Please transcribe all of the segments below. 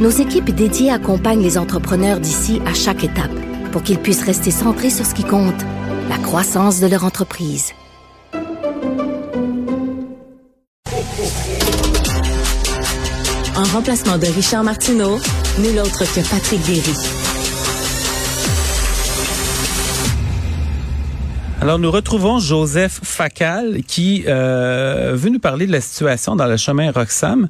nos équipes dédiées accompagnent les entrepreneurs d'ici à chaque étape pour qu'ils puissent rester centrés sur ce qui compte, la croissance de leur entreprise. En remplacement de Richard Martineau, nul autre que Patrick Derry. Alors, nous retrouvons Joseph Facal qui euh, veut nous parler de la situation dans le chemin Roxham.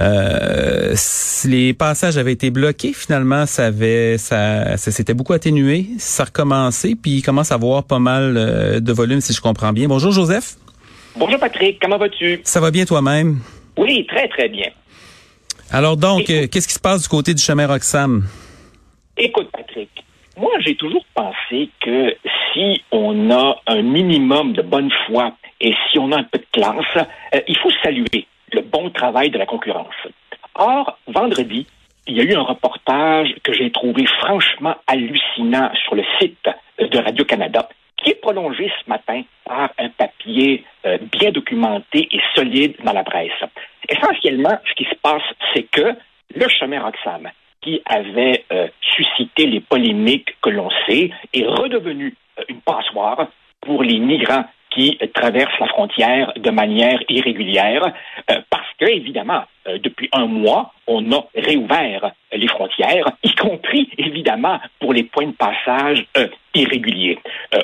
Euh, les passages avaient été bloqués. Finalement, ça avait, ça, ça s'était beaucoup atténué. Ça a recommencé, puis il commence à avoir pas mal euh, de volume, si je comprends bien. Bonjour, Joseph. Bonjour, Patrick. Comment vas-tu? Ça va bien toi-même? Oui, très, très bien. Alors donc, euh, qu'est-ce qui se passe du côté du chemin Roxham? Écoute, Patrick, moi, j'ai toujours pensé que si on a un minimum de bonne foi et si on a un peu de classe, euh, il faut saluer le bon travail de la concurrence. Or, vendredi, il y a eu un reportage que j'ai trouvé franchement hallucinant sur le site de Radio-Canada, qui est prolongé ce matin par un papier euh, bien documenté et solide dans la presse. Essentiellement, ce qui se passe, c'est que le chemin Roxham, qui avait euh, suscité les polémiques que l'on sait, est redevenu euh, une passoire pour les migrants qui euh, traversent la frontière de manière irrégulière, euh, parce que, évidemment, euh, depuis un mois, on a réouvert les frontières, y compris, évidemment, pour les points de passage irréguliers.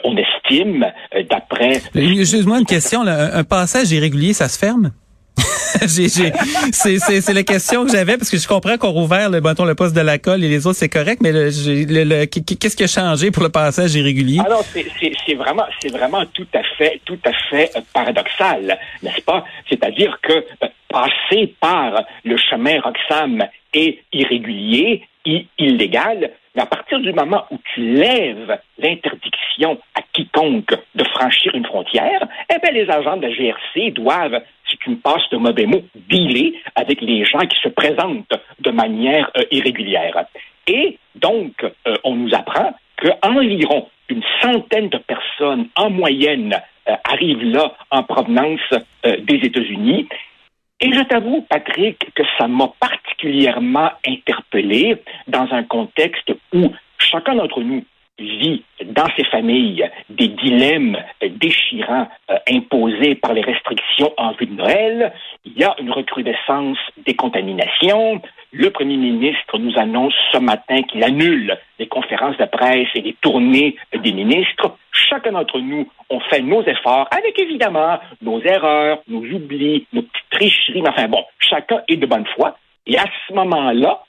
on estime, d'après... Excuse-moi une question, là, un passage irrégulier, ça se ferme? c'est la question que j'avais parce que je comprends qu'on rouvert le bâton le poste de la colle et les autres c'est correct, mais le, qu'est-ce qui a changé pour le passage irrégulier? Alors c'est vraiment c'est vraiment tout à fait tout à fait euh, paradoxal, n'est-ce pas? C'est-à-dire que euh, passer par le chemin Roxham est irrégulier, illégal, mais à partir du moment où tu lèves l'interdiction à quiconque de franchir une frontière, eh bien, les agents de la GRC doivent si tu me passes de mauvais mots, dealer avec les gens qui se présentent de manière euh, irrégulière. Et donc, euh, on nous apprend qu'environ une centaine de personnes en moyenne euh, arrivent là en provenance des États-Unis. Et je t'avoue, Patrick, que ça m'a particulièrement interpellé dans un contexte où chacun d'entre nous vit dans ses familles des dilemmes déchirants euh, imposés par les restrictions en vue de Noël. Il y a une recrudescence des contaminations. Le premier ministre nous annonce ce matin qu'il annule les conférences de presse et les tournées des ministres. Chacun d'entre nous, on fait nos efforts avec évidemment nos erreurs, nos oublis, nos petites tricheries. Mais enfin bon, chacun est de bonne foi. Et à ce moment-là,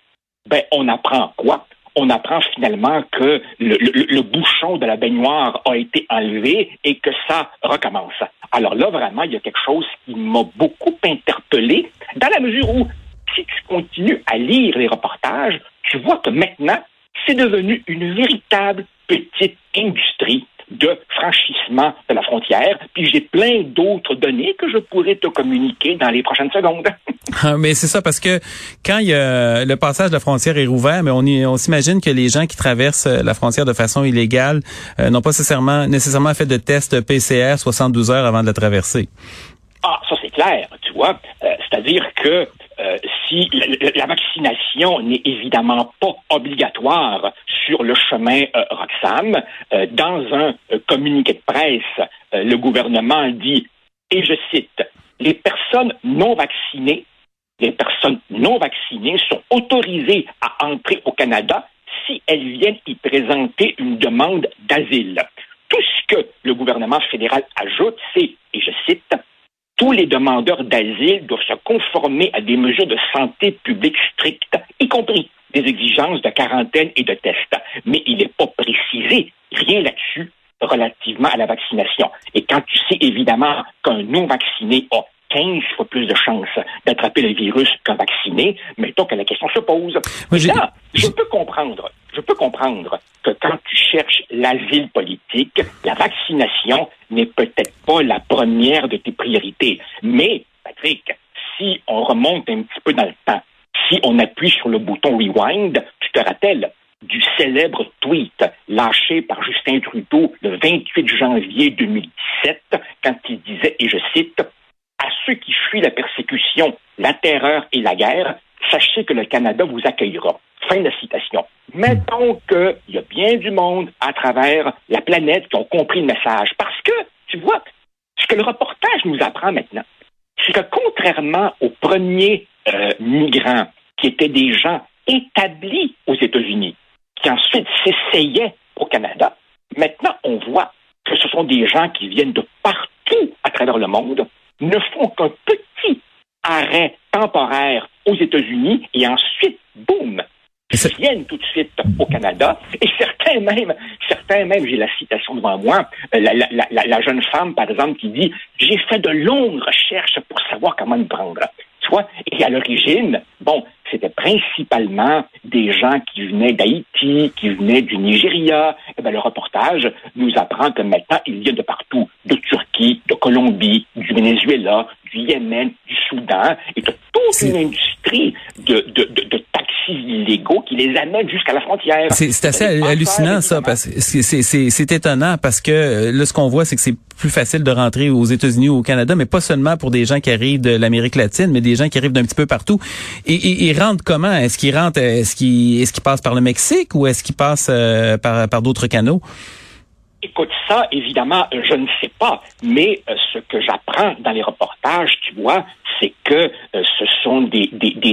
ben, on apprend quoi? On apprend finalement que le, bouchon de la baignoire a été enlevé et que ça recommence. Alors là, vraiment, il y a quelque chose qui m'a beaucoup interpellé, dans la mesure où, si tu continues à lire les reportages, tu vois que maintenant, c'est devenu une véritable petite industrie de franchissement de la frontière. Puis j'ai plein d'autres données que je pourrais te communiquer dans les prochaines secondes. Ah, mais c'est ça parce que quand il y a le passage de la frontière est rouvert, mais on, on s'imagine que les gens qui traversent euh, la frontière de façon illégale euh, n'ont pas nécessairement, nécessairement fait de test PCR 72 heures avant de la traverser. Ah, ça c'est clair, tu vois. Euh, c'est-à-dire que si la, vaccination n'est évidemment pas obligatoire sur le chemin Roxham, dans un communiqué de presse, le gouvernement dit, et je cite, les personnes non vaccinées les personnes non vaccinées sont autorisées à entrer au Canada si elles viennent y présenter une demande d'asile. Tout ce que le gouvernement fédéral ajoute, c'est, et je cite, tous les demandeurs d'asile doivent se conformer à des mesures de santé publique strictes, y compris des exigences de quarantaine et de tests. Mais il n'est pas précisé rien là-dessus relativement à la vaccination. Et quand tu sais évidemment qu'un non-vacciné a 15 fois plus de chances d'attraper le virus qu'un vacciné, mettons que la question se pose. Moi, Je peux comprendre, je peux comprendre que quand cherches l'asile politique, la vaccination n'est peut-être pas la première de tes priorités. Mais, Patrick, si on remonte un petit peu dans le temps, si on appuie sur le bouton rewind, tu te rappelles du célèbre tweet lâché par Justin Trudeau le 28 janvier 2017 quand il disait, et je cite, à ceux qui fuient la persécution, la terreur et la guerre, sachez que le Canada vous accueillera. Fin de la citation. Mettons qu'il y a bien du monde à travers la planète qui ont compris le message. Parce que, tu vois, ce que le reportage nous apprend maintenant, c'est que contrairement aux premiers euh, migrants qui étaient des gens établis aux États-Unis, qui ensuite s'essayaient au Canada, maintenant on voit que ce sont des gens qui viennent de partout à travers le monde, ne font qu'un petit arrêt temporaire aux États-Unis et ensuite, boum, viennent tout de suite au Canada. Et certains même, certains même, j'ai la citation devant moi, euh, la, la, la, la, jeune femme, par exemple, qui dit, j'ai fait de longues recherches pour savoir comment me prendre. Tu vois? Et à l'origine, bon, c'était principalement des gens qui venaient d'Haïti, qui venaient du Nigeria. Et eh bien, le reportage nous apprend que maintenant, il y a de partout, de Turquie, de Colombie, du Venezuela, du Yémen, du Soudan, et de toute une industrie de, de, de, de illégaux qui les amènent jusqu'à la frontière. C'est assez hallucinant ça, parce que c'est étonnant parce que euh, là ce qu'on voit c'est que c'est plus facile de rentrer aux États-Unis ou au Canada, mais pas seulement pour des gens qui arrivent de l'Amérique latine, mais des gens qui arrivent d'un petit peu partout. Et ils rentrent comment? Est-ce qu'ils rentrent Est-ce qu'ils est-ce qu'ils passent par le Mexique ou est-ce qu'ils passent euh, par par d'autres canaux? Écoute, ça, évidemment, je ne sais pas, mais euh, ce que j'apprends dans les reportages, tu vois, c'est que euh, ce sont des,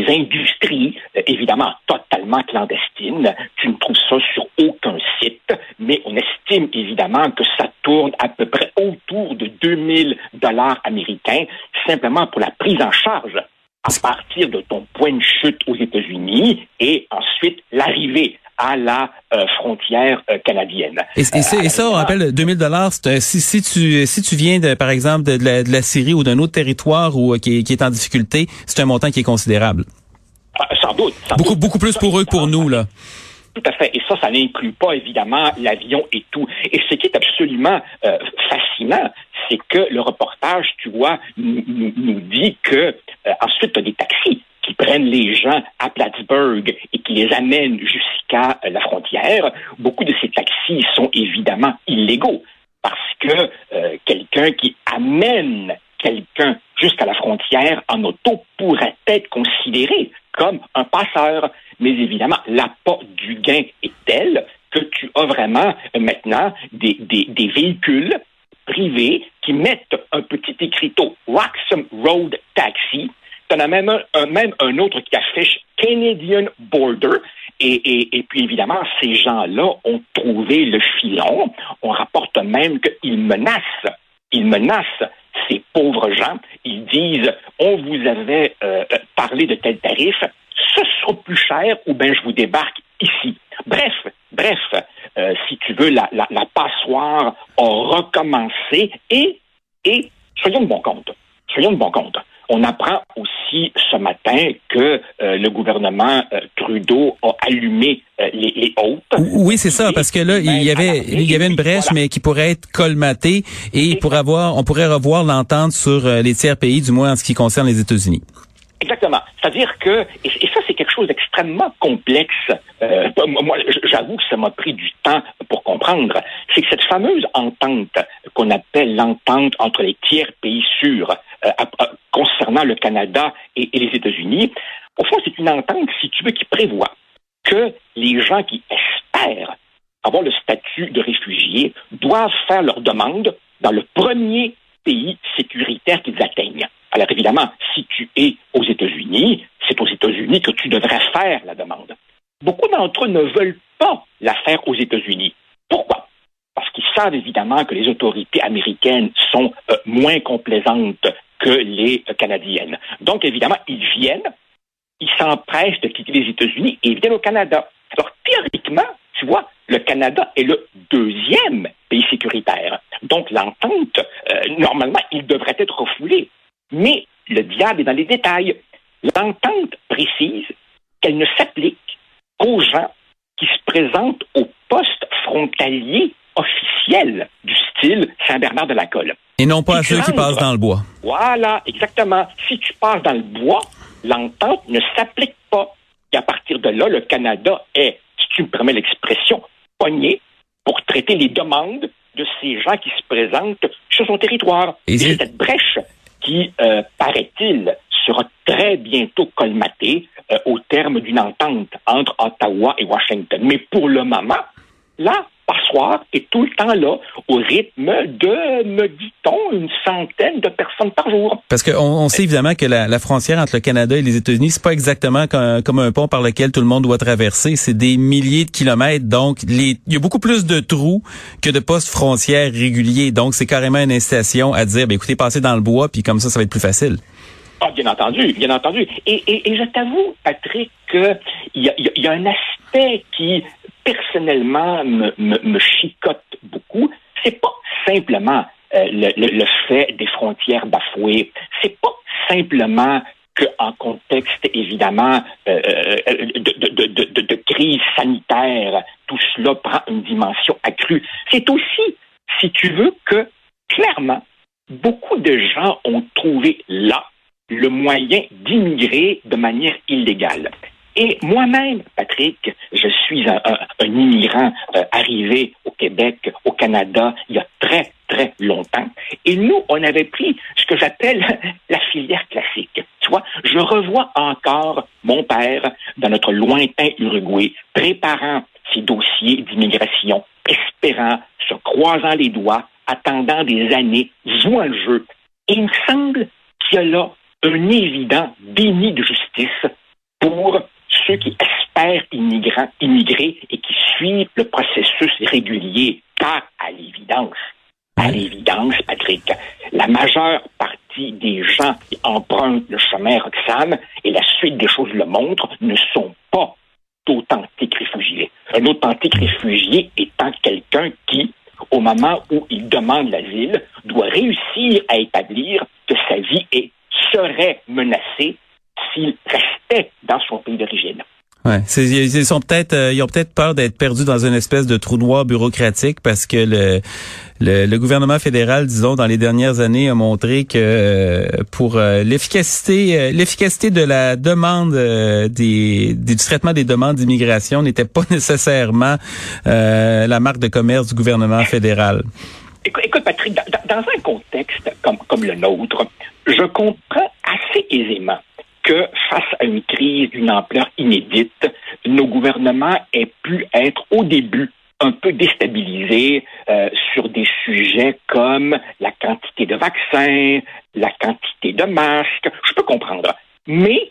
industries, euh, évidemment, totalement clandestines. Tu ne trouves ça sur aucun site, mais on estime évidemment que ça tourne à peu près autour de 2000 dollars américains, simplement pour la prise en charge à partir de ton point de chute aux États-Unis et ensuite l'arrivée à la euh, frontière euh, canadienne. Et, et, et ça, on rappelle 2000 dollars. Si, si tu si tu viens de, par exemple de, la, de la Syrie ou d'un autre territoire où, qui, qui est en difficulté, c'est un montant qui est considérable. Ah, sans doute. beaucoup beaucoup plus pour eux que pour nous là. Tout à fait. Et ça, ça n'inclut pas évidemment l'avion et tout. Et ce qui est absolument euh, fascinant, c'est que le reportage, tu vois, nous, nous dit que ensuite, tu as des taxis prennent les gens à Plattsburgh et qui les amènent jusqu'à euh, la frontière, beaucoup de ces taxis sont évidemment illégaux parce que euh, quelqu'un qui amène quelqu'un jusqu'à la frontière en auto pourrait être considéré comme un passeur. Mais évidemment, l'apport du gain est tel que tu as vraiment euh, maintenant des, des, des véhicules privés qui mettent un petit écriteau Waxham Road Taxi tu en as même un, même un autre qui affiche Canadian Border. Et, et, puis évidemment, ces gens-là ont trouvé le filon. On rapporte même qu'ils menacent, ils menacent ces pauvres gens. Ils disent, on vous avait euh, parlé de tel tarif, ce sera plus cher ou bien je vous débarque ici. Bref, bref, euh, si tu veux, la, la, la passoire a recommencé et, et soyons de bon compte, soyons de bon compte. On apprend aussi ce matin que euh, le gouvernement euh, Trudeau a allumé euh, les, les hautes. Oui, c'est ça, parce que là, il y avait il y avait une brèche, mais qui pourrait être colmatée et pour avoir, on pourrait revoir l'entente sur les tiers pays, du moins en ce qui concerne les États-Unis. Exactement. C'est-à-dire que, et, ça c'est quelque chose d'extrêmement complexe, euh, moi j'avoue que ça m'a pris du temps pour comprendre, c'est que cette fameuse entente qu'on appelle l'entente entre les tiers pays sûrs euh, concernant le Canada et, les États-Unis, au fond c'est une entente, si tu veux, qui prévoit que les gens qui espèrent avoir le statut de réfugié doivent faire leur demande dans le premier pays sécuritaire qu'ils atteignent. Alors évidemment, si tu es aux États-Unis, c'est aux États-Unis que tu devrais faire la demande. Beaucoup d'entre eux ne veulent pas la faire aux États-Unis. Pourquoi? Parce qu'ils savent évidemment que les autorités américaines sont euh, moins complaisantes les Canadiennes. Donc évidemment, ils viennent, ils s'empressent de quitter les États-Unis et ils viennent au Canada. Alors théoriquement, tu vois, le Canada est le deuxième pays sécuritaire. Donc l'entente, euh, normalement, il devrait être refoulé. Mais le diable est dans les détails. L'entente précise qu'elle ne s'applique qu'aux gens qui se présentent au poste frontalier officiel du style Saint-Bernard de la Colle. Et non pas à ceux qui passent dans le bois. Voilà, exactement. Si tu passes dans le bois, l'entente ne s'applique pas. Et à partir de là, le Canada est, si tu me permets l'expression, pogné pour traiter les demandes de ces gens qui se présentent sur son territoire. Et, c'est cette brèche qui, euh, paraît-il, sera très bientôt colmatée euh, au terme d'une entente entre Ottawa et Washington. Mais pour le moment, là, passoire est tout le temps là, au rythme de, me dit-on, une centaine de personnes par jour. Parce qu'on on sait évidemment que la, frontière entre le Canada et les États-Unis, c'est pas exactement comme, un pont par lequel tout le monde doit traverser. C'est des milliers de kilomètres. Donc, il y a beaucoup plus de trous que de postes frontières réguliers. Donc, c'est carrément une incitation à dire, ben, écoutez, passez dans le bois, puis comme ça, ça va être plus facile. Ah, bien entendu, bien entendu. Et, et, je t'avoue, Patrick, qu'il y y a un aspect qui personnellement me, chicote beaucoup, c'est pas simplement euh, le, fait des frontières bafouées. C'est pas simplement qu'en contexte, évidemment, euh, euh, de, crise sanitaire, tout cela prend une dimension accrue. C'est aussi, si tu veux, que clairement, beaucoup de gens ont trouvé là le moyen d'immigrer de manière illégale. Et moi-même, Patrick, je suis un, immigrant euh, arrivé au Québec, au Canada, il y a très, très longtemps. Et nous, on avait pris ce que j'appelle la filière classique. Tu vois, je revois encore mon père dans notre lointain Uruguay, préparant ses dossiers d'immigration, espérant, se croisant les doigts, attendant des années, jouant le jeu. Et il me semble qu'il y a là un évident déni de justice pour ceux qui espèrent immigrer et qui suivent le processus régulier. Car, à l'évidence, à l'évidence, Patrick, la majeure partie des gens qui empruntent le chemin Roxane, et la suite des choses le montrent, ne sont pas d'authentiques réfugiés. Un authentique réfugié étant quelqu'un qui, au moment où il demande l'asile, doit réussir à établir que sa vie est, serait menacée s'il restait dans son pays d'origine. Ouais, ils sont peut-être, euh, ils ont peut-être peur d'être perdus dans une espèce de trou noir bureaucratique parce que le, le, gouvernement fédéral, disons, dans les dernières années, a montré que euh, pour euh, l'efficacité, l'efficacité de la demande des, du traitement des demandes d'immigration n'était pas nécessairement la marque de commerce du gouvernement fédéral. Écoute, Patrick, dans, un contexte comme, comme le nôtre, je comprends assez aisément que face à une crise d'une ampleur inédite, nos gouvernements aient pu être au début un peu déstabilisés euh, sur des sujets comme la quantité de vaccins, la quantité de masques. Je peux comprendre. Mais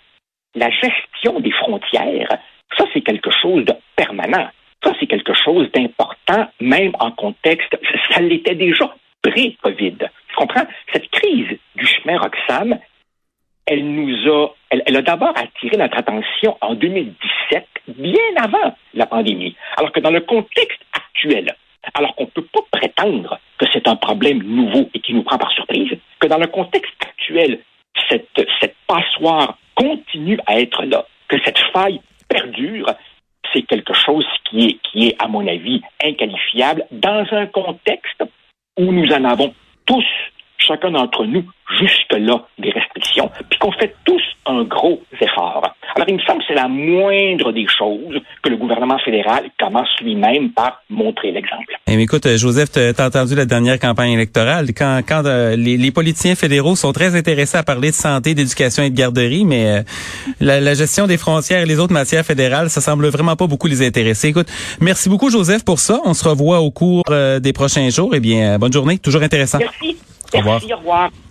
la gestion des frontières, ça c'est quelque chose de permanent. Ça c'est quelque chose d'important, même en contexte, ça l'était déjà pré-COVID. Tu comprends? Cette crise du chemin Roxham, elle nous a, elle, a d'abord attiré notre attention en 2017, bien avant la pandémie. Alors que dans le contexte actuel, alors qu'on ne peut pas prétendre que c'est un problème nouveau et qui nous prend par surprise, que dans le contexte actuel, cette, cette passoire continue à être là, que cette faille perdure, c'est quelque chose qui est, qui est, à mon avis, inqualifiable dans un contexte où nous en avons tous chacun d'entre nous jusque-là des restrictions, puis qu'on fait tous un gros effort. Alors, il me semble que c'est la moindre des choses que le gouvernement fédéral commence lui-même par montrer l'exemple. Eh, écoute, euh, Joseph, tu as entendu la dernière campagne électorale. Quand, quand euh, les, politiciens fédéraux sont très intéressés à parler de santé, d'éducation et de garderie, mais euh, la, gestion des frontières et les autres matières fédérales, ça semble vraiment pas beaucoup les intéresser. Écoute, merci beaucoup, Joseph, pour ça. On se revoit au cours des prochains jours. Eh bien, bonne journée. Toujours intéressant. Merci. Merci, au.